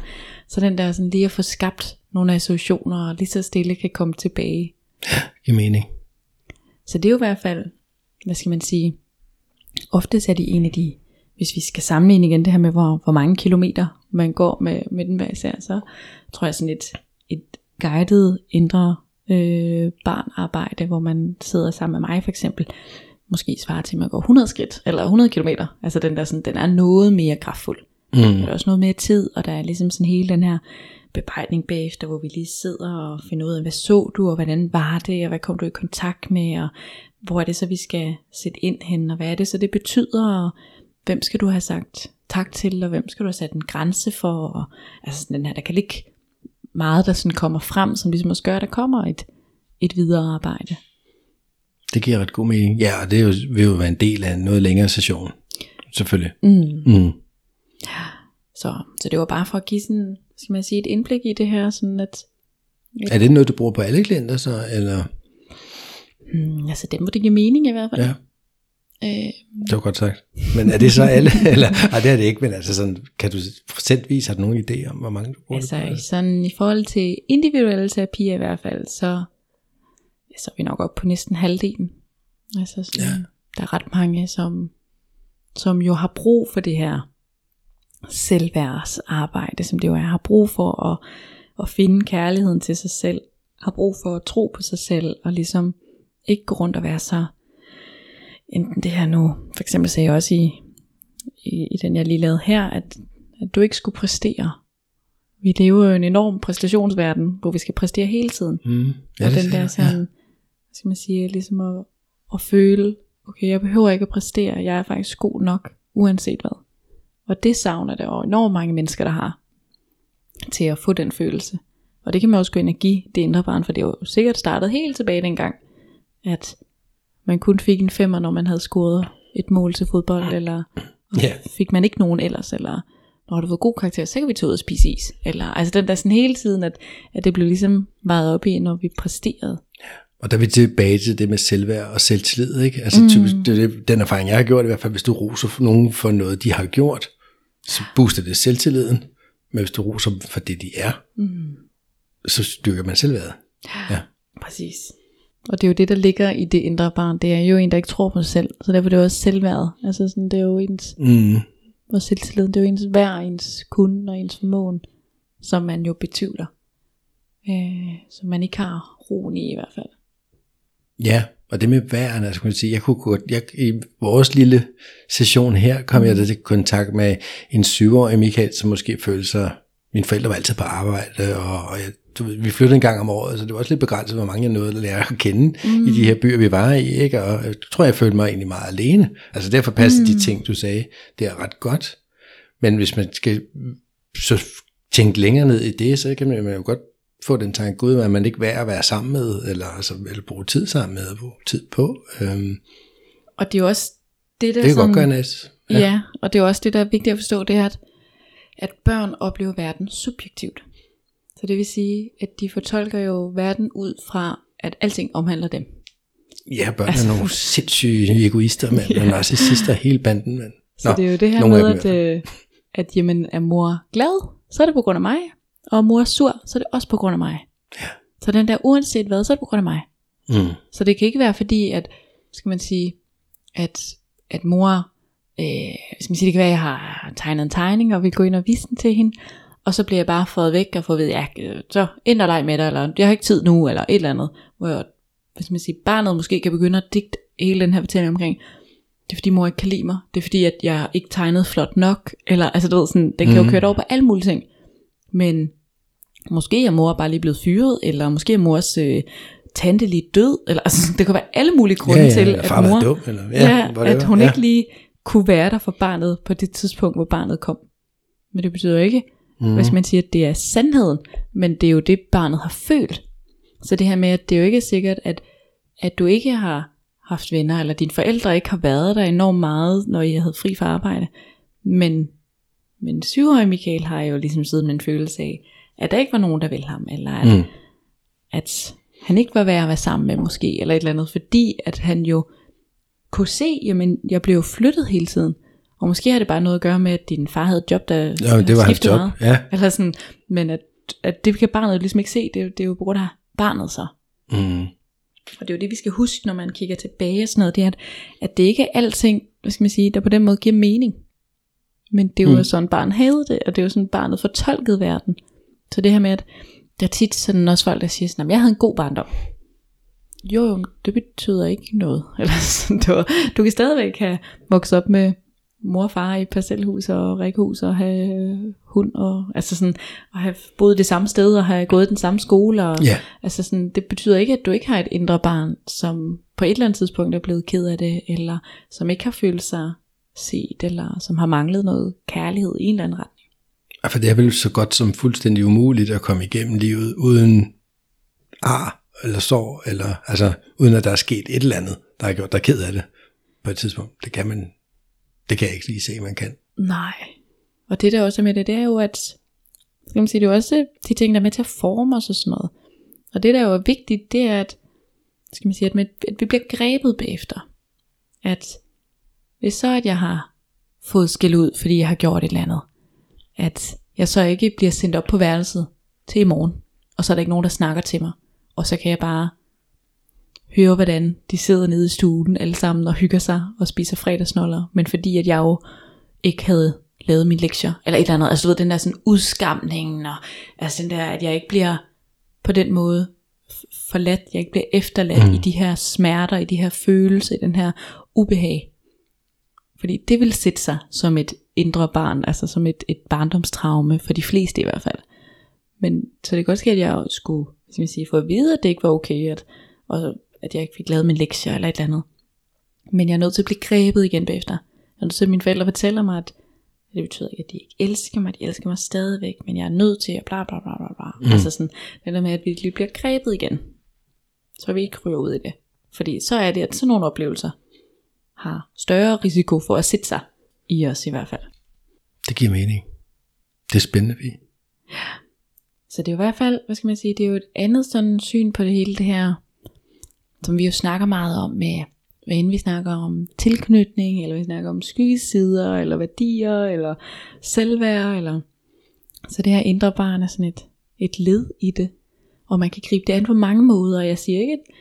så den der sådan lige at få skabt nogle associationer, og lige så stille kan komme tilbage. Ja, i mening. Så det er jo i hvert fald, hvad skal man sige, ofte er de en af de, hvis vi skal sammenligne igen det her med, hvor, hvor mange kilometer man går med, med den hver især, så tror jeg sådan et, et guided indre øh, barnarbejde, hvor man sidder sammen med mig for eksempel, måske svarer til, at man går 100 skridt, eller 100 kilometer. Altså den der sådan, den er noget mere kraftfuld. Mm. Der er også noget mere tid, og der er ligesom sådan hele den her bebejdning bagefter, hvor vi lige sidder og finder ud af, hvad så du, og hvordan var det, og hvad kom du i kontakt med, og hvor er det så, vi skal sætte ind hen, og hvad er det så, det betyder, og hvem skal du have sagt tak til, og hvem skal du have sat en grænse for, og altså den her, der kan ligge meget, der sådan kommer frem, som ligesom også gør, at der kommer et, et videre arbejde. Det giver ret god mening. Ja, og det er jo, vil jo være en del af en noget længere session, selvfølgelig. Mm. Mm. Så, så det var bare for at give sådan skal man sige, et indblik i det her, sådan at... Er det noget, du bruger på alle klienter så, eller? Hmm, altså, det må det give mening i hvert fald. Ja. Øh, det var godt sagt. Men er det så alle? eller, nej, det er det ikke, men altså sådan, kan du procentvis have nogle idéer om, hvor mange du bruger altså, det på? Sådan i forhold til individuelle terapier i hvert fald, så, så er vi nok op på næsten halvdelen. Altså sådan, ja. der er ret mange, som, som jo har brug for det her selvværdsarbejde, som det jo er, har brug for at, at finde kærligheden til sig selv, har brug for at tro på sig selv, og ligesom ikke gå rundt og være så, enten det her nu, for eksempel sagde jeg også i, i, i den jeg lige lavede her, at, at du ikke skulle præstere. Vi lever jo en enorm præstationsverden, hvor vi skal præstere hele tiden. Mm, ja, og den der sådan, ja. skal man sige, ligesom at, at føle, okay, jeg behøver ikke at præstere, jeg er faktisk god nok, uanset hvad. Og det savner det jo enormt mange mennesker, der har, til at få den følelse. Og det kan man også gå ind og give det indre barn, for det er jo sikkert startet helt tilbage dengang, at man kun fik en femmer, når man havde scoret et mål til fodbold, eller yeah. fik man ikke nogen ellers, eller når du fået god karakter, så kan vi tage ud og spise is. Eller, altså den der sådan hele tiden, at, at det blev ligesom vejet op i, når vi præsterede. Og der er vi tilbage til det med selvværd og selvtillid, ikke? Altså mm. typisk, det det, den erfaring, jeg har gjort, i hvert fald hvis du roser nogen for noget, de har gjort, så booster det selvtilliden. Men hvis du roser for det, de er, mm. så styrker man selvværdet. Ja. Præcis. Og det er jo det, der ligger i det indre barn. Det er jo en, der ikke tror på sig selv. Så derfor er det også selvværd. Altså sådan, det er jo ens, mm. hvor selvtilliden, det er jo ens værd, ens kunde og ens formåen, som man jo betvivler. Øh, som man ikke har roen i i hvert fald. Ja, og det med væren, altså kunne jeg sige, jeg kunne godt, jeg, i vores lille session her, kom jeg da til kontakt med en syvårig Michael, som måske følte sig, mine forældre var altid på arbejde, og, og jeg, du vi flyttede en gang om året, så det var også lidt begrænset, hvor mange jeg nåede at lære at kende mm. i de her byer, vi var i, ikke? og jeg tror, jeg følte mig egentlig meget alene. Altså derfor passer mm. de ting, du sagde, det er ret godt. Men hvis man skal så tænke længere ned i det, så kan man jo godt få den tanke, gud, at man ikke værd at være sammen med, eller, altså, eller bruge tid sammen med, bruge tid på. Øhm, Og det er jo også det, der det kan sådan, godt gøre næst. Ja. ja, og det er også det, der er vigtigt at forstå, det er, at, at børn oplever verden subjektivt. Så det vil sige, at de fortolker jo verden ud fra, at alting omhandler dem. Ja, børn altså, er nogle sindssyge egoister, mand, ja. og narcissister hele banden, mand. Så det er jo det her med, at, øh, at jamen, er mor glad, så er det på grund af mig, og mor er sur, så er det også på grund af mig. Ja. Så den der, uanset hvad, så er det på grund af mig. Mm. Så det kan ikke være fordi, at, skal man sige, at, at mor, øh, skal man sige, det kan være, at jeg har tegnet en tegning, og vil gå ind og vise den til hende, og så bliver jeg bare fået væk, og får ved, ja, så ind og leg med dig, eller jeg har ikke tid nu, eller et eller andet, hvor jeg, hvad skal man sige, barnet måske kan begynde at digte hele den her fortælling omkring, det er fordi mor ikke kan lide mig, det er fordi, at jeg ikke tegnet flot nok, eller altså du ved, sådan, den kan jo Mhm. køre over på alle mulige ting, men måske er mor bare lige blevet fyret, eller måske er mors øh, tante lige død, eller altså, det kan være alle mulige grunde ja, ja, til, eller at mor, dum, eller, ja, ja, whatever. at hun ja. ikke lige kunne være der for barnet på det tidspunkt, hvor barnet kom. Men det betyder jo ikke, mm. hvis man siger, at det er sandheden, men det er jo det, barnet har følt. Så det her med, at det er jo ikke sikkert, at, at du ikke har haft venner, eller dine forældre ikke har været der enormt meget, når I havde fri fra arbejde. Men, men syvårige Michael har jo ligesom siddet med en følelse af, at der ikke var nogen, der ville ham, eller at, Mm. at han ikke var værd at være sammen med måske, eller et eller andet, fordi at han jo kunne se, jamen jeg blev jo flyttet hele tiden, og måske har det bare noget at gøre med, at din far havde et job, der Ja, det var hans job. meget. Ja. Eller sådan, men at, at det kan barnet ligesom ikke se, det, er det er jo på grund af barnet så. Mm. Og det er jo det, vi skal huske, når man kigger tilbage og sådan noget, det er, at, at det ikke er alting, hvad skal man sige, der på den måde giver mening. Men det er jo mm. sådan, barn havde det, og det er jo sådan, barnet fortolkede verden. Så det her med, at der er tit sådan også folk, der siger sådan, "Jamen, jeg havde en god barndom. Jo, jo, det betyder ikke noget. Eller sådan, du, du kan stadigvæk have vokset op med mor og far i parcelhus og rækkehus og have øh, hund og altså sådan og have boet det samme sted og have gået den samme skole og Ja. altså sådan det betyder ikke at du ikke har et indre barn som på et eller andet tidspunkt er blevet ked af det eller som ikke har følt sig set eller som har manglet noget kærlighed i en eller anden retning. For det er vel så godt som fuldstændig umuligt at komme igennem livet uden ar eller sår, eller altså uden at der er sket et eller andet, der har gjort dig ked af det på et tidspunkt. Det kan man, det kan jeg ikke lige se, man kan. Nej. Og det der også er med det, det er jo at skal man sige, det er jo også de ting, der er med til at forme os og sådan noget. Og det der jo er vigtigt, det er at, skal man sige, at, med, at vi bliver grebet bagefter. At hvis så at jeg har fået skæld ud, fordi jeg har gjort et eller andet, at jeg så ikke bliver sendt op på værelset til i morgen, og så er der ikke nogen, der snakker til mig, og så kan jeg bare høre, hvordan de sidder nede i stuen alle sammen og hygger sig og spiser fredagsnoller, men fordi at jeg jo ikke havde lavet mine lektier, eller et eller andet, altså du ved, den der sådan udskamning, og altså den der, at jeg ikke bliver på den måde forladt, jeg ikke bliver efterladt mm. i de her smerter, i de her følelser, i den her ubehag. Fordi det vil sætte sig som et indre barn, altså som et, et barndomstraume, for de fleste i hvert fald. Men så det kan godt ske, at jeg skulle skal man sige, få at vide, at det ikke var okay, at, og at jeg ikke fik lavet min lektier eller et eller andet. Men jeg er nødt til at blive grebet igen bagefter. Jeg er nødt til, at mine forældre fortæller mig, at det betyder ikke, at de ikke elsker mig, de elsker mig stadigvæk, men jeg er nødt til at bla bla bla bla bla. Mm. Altså sådan, det der med, at vi lige bliver grebet igen. Så vi ikke ryger ud i det. Fordi så er det, at sådan nogle oplevelser har større risiko for at sætte sig i os i hvert fald. Det giver mening. Det er spændende, vi. Så det er jo i hvert fald, hvad skal man sige, det er jo et andet sådan syn på det hele det her, som vi jo snakker meget om med, hvad end vi snakker om tilknytning, eller vi snakker om skyggesider, eller værdier, eller selvværd, eller så det her indre barn er sådan et, et led i det, og man kan gribe det an på mange måder, og jeg siger ikke, at,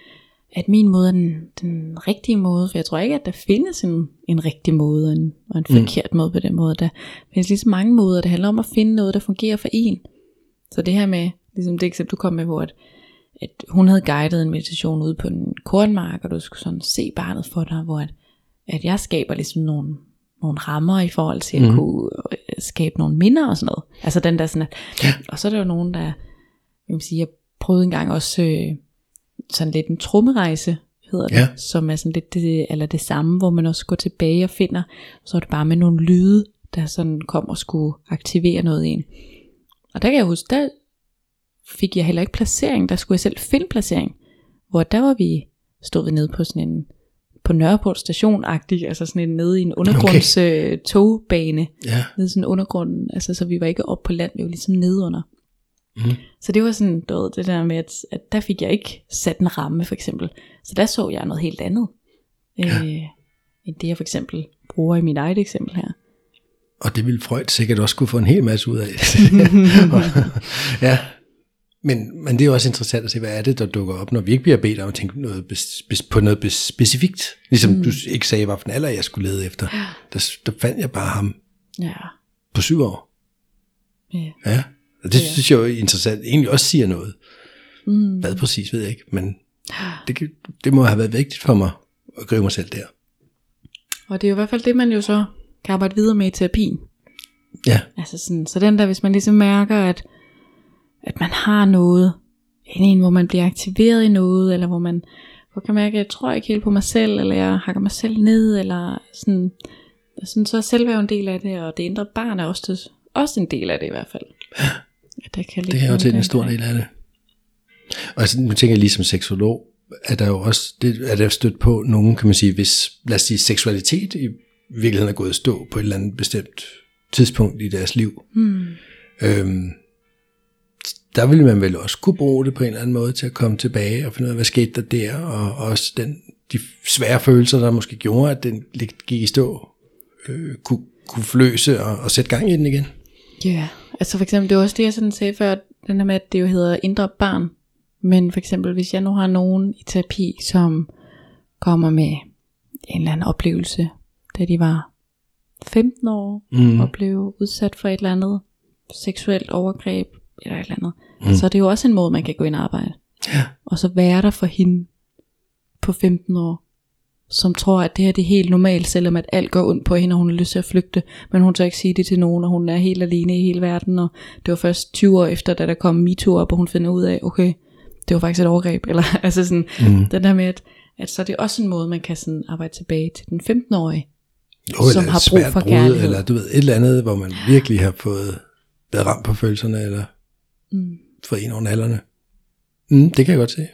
at min måde er den, den rigtige måde, for jeg tror ikke, at der findes en, en rigtig måde og en, og en forkert måde på den måde. Der findes lige så mange måder, det handler om at finde noget, der fungerer for en. Så det her med, ligesom det eksempel du kom med, hvor at, at hun havde guidet en meditation ude på en kornmark, og du skulle sådan se barnet for dig, hvor at, at jeg skaber ligesom nogle, nogle rammer i forhold til at mm. kunne øh, skabe nogle minder og sådan noget. Altså den der sådan at, ja. og så er der jo nogen, der, jeg vil sige, jeg prøvede engang også øh, sådan lidt en trummerejse, hedder det, Ja. som er sådan lidt det, eller det samme, hvor man også går tilbage og finder, så er det bare med nogle lyde, der sådan kom og skulle aktivere noget i en. Og der kan jeg huske, der fik jeg heller ikke placering, der skulle jeg selv finde placering, hvor der var vi stået nede på sådan en, på Nørreport station altså sådan en nede i en undergrunds okay. øh, togbane, Ja. nede i sådan undergrunden, altså så vi var ikke oppe på land, vi var ligesom nede under. Mhm. Så det var sådan, du ved, det der med, at, at der fik jeg ikke sat en ramme for eksempel. Så der så jeg noget helt andet, ja. øh, end det jeg for eksempel bruger i mit eget eksempel her. Og det ville Freud sikkert også kunne få en hel masse ud af. ja. Men, men det er også interessant at se, hvad er det, der dukker op, når vi ikke bliver bedt om at tænke noget bes, på noget bes, specifikt. Ligesom mm. du ikke sagde, hvilken alder jeg skulle lede efter. Der, der fandt jeg bare ham Ja, på syv år. ja. Ja. Og det ja. synes jeg jo er interessant. Egentlig også siger noget. Mm. Hvad præcis, ved jeg ikke. Men det, det må have været vigtigt for mig at gribe mig selv der. Og det er jo i hvert fald det, man jo så kan arbejde videre med i terapien. Ja. Altså sådan, så den der, hvis man ligesom mærker, at, at man har noget en, hvor man bliver aktiveret i noget, eller hvor man hvor kan mærke, at jeg tror ikke helt på mig selv, eller jeg hakker mig selv ned, eller sådan, sådan så er selvværd en del af det, og det indre barn er også, også en del af det i hvert fald. At der kan Det er jo til en stor del af det. Og altså, nu tænker jeg lige som seksolog, er der jo også, det, er der stødt på nogen, kan man sige, hvis, lad os sige, seksualitet i virkeligheden er gået i stå på et eller andet bestemt tidspunkt i deres liv. Hmm. Øhm, der ville man vel også kunne bruge det på en eller anden måde til at komme tilbage og finde ud af, hvad skete der der, og også den, de svære følelser, der måske gjorde, at den gik i stå, øh, kunne, kunne forløse og, og sætte gang i den igen. Ja, yeah. Altså for eksempel, det var også det, jeg sådan sagde før, den der med, at det jo hedder indre barn. Men for eksempel, hvis jeg nu har nogen i terapi, som kommer med en eller anden oplevelse, da de var 15 år, Mm. og blev udsat for et eller andet seksuelt overgreb, eller et eller andet, mm. så er det jo også en måde, man kan gå ind og arbejde. Ja. Og så være der for hende på 15 år, som tror, at det her det er helt normalt, selvom at alt går ondt på hende, og hun har lyst til at flygte, men hun tør ikke sige det til nogen, og hun er helt alene i hele verden, og det var først 20 år efter, da der kom MeToo op, og hun finder ud af, okay, det var faktisk et overgreb, eller altså sådan, mm. den der med, at, at så er det også en måde, man kan sådan arbejde tilbage til den 15-årige, Jo, som har brug for brud, kærlighed. Eller du ved, et eller andet, hvor man virkelig har fået været ramt på følelserne, eller Mm. fået en over nallerne. Mm, det kan jeg godt se.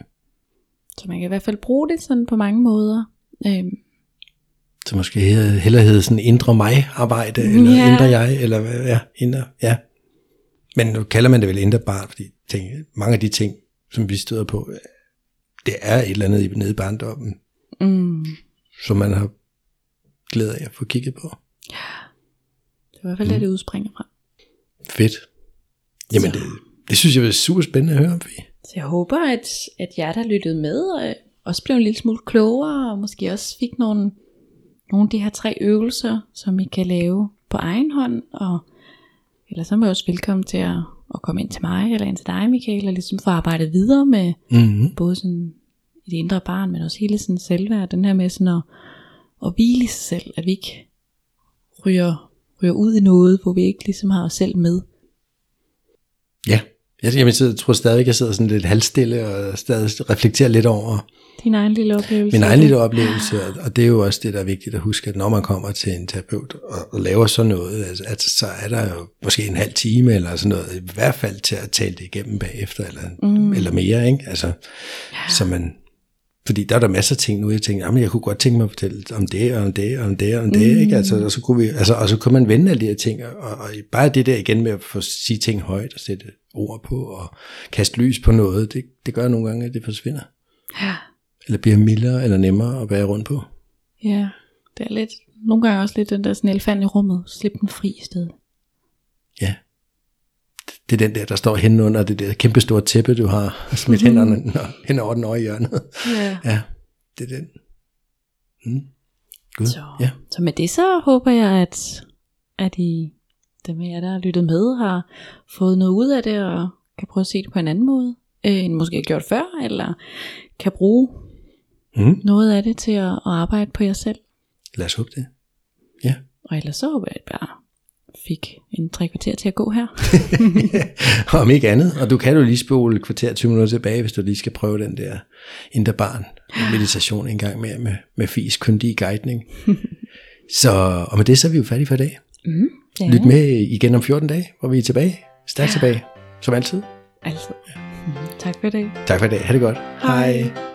Så man kan i hvert fald bruge det sådan på mange måder. Øhm, Så måske hellere hedde sådan indre mig arbejde, eller Ja. indre jeg, eller hvad, ja, indre, ja. Men nu kalder man det vel indre barn, fordi ting, mange af de ting, som vi støder på, øh, det er et eller andet i nede i barndommen, mm, som man har glæde af at få kigget på. det er i hvert fald mm. det, det udspringer fra. Fedt. Jamen, Så. det, det synes jeg er super spændende at høre om. Så jeg håber, at, at jer, der lyttede med, øh, også blev en lille smule klogere, og måske også fik nogle, nogle af de her tre øvelser, som I kan lave på egen hånd, og ellers så er I også velkommen til at, at komme ind til mig, eller ind til dig, Michael, og ligesom få arbejdet videre med Mm-hmm. både sådan i det indre barn, men også hele sådan selvværd, den her med sådan at, at hvile i sig selv, at vi ikke ryger, ryger ud i noget, hvor vi ikke ligesom har os selv med. Ja, jeg, jeg, jeg tror stadig, jeg sidder sådan lidt halvstille og stadig reflekterer lidt over Din egen lille oplevelse. min egen lille oplevelse, og- det er jo også det, der er vigtigt at huske, at når man kommer til en terapeut og, og laver sådan noget, altså, at så er der jo måske en halv time eller sådan noget, i hvert fald til at tale det igennem bagefter, eller, mm. eller mere, ikke? Altså, ja. så man, fordi der er der masser af ting nu, jeg tænker, jamen jeg kunne godt tænke mig at fortælle om det, og om det, og om det, og om det, ikke? Altså, og så kunne vi, altså, og så kunne man vende alle de her ting, og, og bare det der igen med at få sige ting højt, og sætte ord på, og kaste lys på noget, det, det gør nogle gange, at det forsvinder. Ja. Eller bliver mildere eller nemmere at være rundt på. Ja, det er lidt, nogle gange også lidt den der sådan elefant i rummet, slip den fri i stedet. Ja. det er den der, der står hen under det der kæmpe store tæppe, du har smidt mm. hænderne hen over den øje hjørnet. Ja. Ja, det er den. Mm. Gud, Så, ja. så med det så håber jeg, at, at I, dem af jer, der har lyttet med, har fået noget ud af det, og kan prøve at se det på en anden måde, øh, end måske har gjort før, eller kan bruge Mm. noget af det til at, at arbejde på jer selv. Lad os håbe det. Ja. Og ellers så håber jeg, at bare fik en tre kvarter til at gå her. Om ikke andet. Og du kan jo lige spole et kvarter 20 minutter tilbage, hvis du lige skal prøve den der indre barn meditation en gang mere med, med Fis kyndige guidning. så, og med det så er vi jo færdige for i dag. Mm, ja, Lyt med igen om 14 dage, hvor vi er tilbage. Stærkt tilbage, som altid. Altså. Mm, tak for i dag. Tak for i dag. Ha' det godt. Hej. Hej.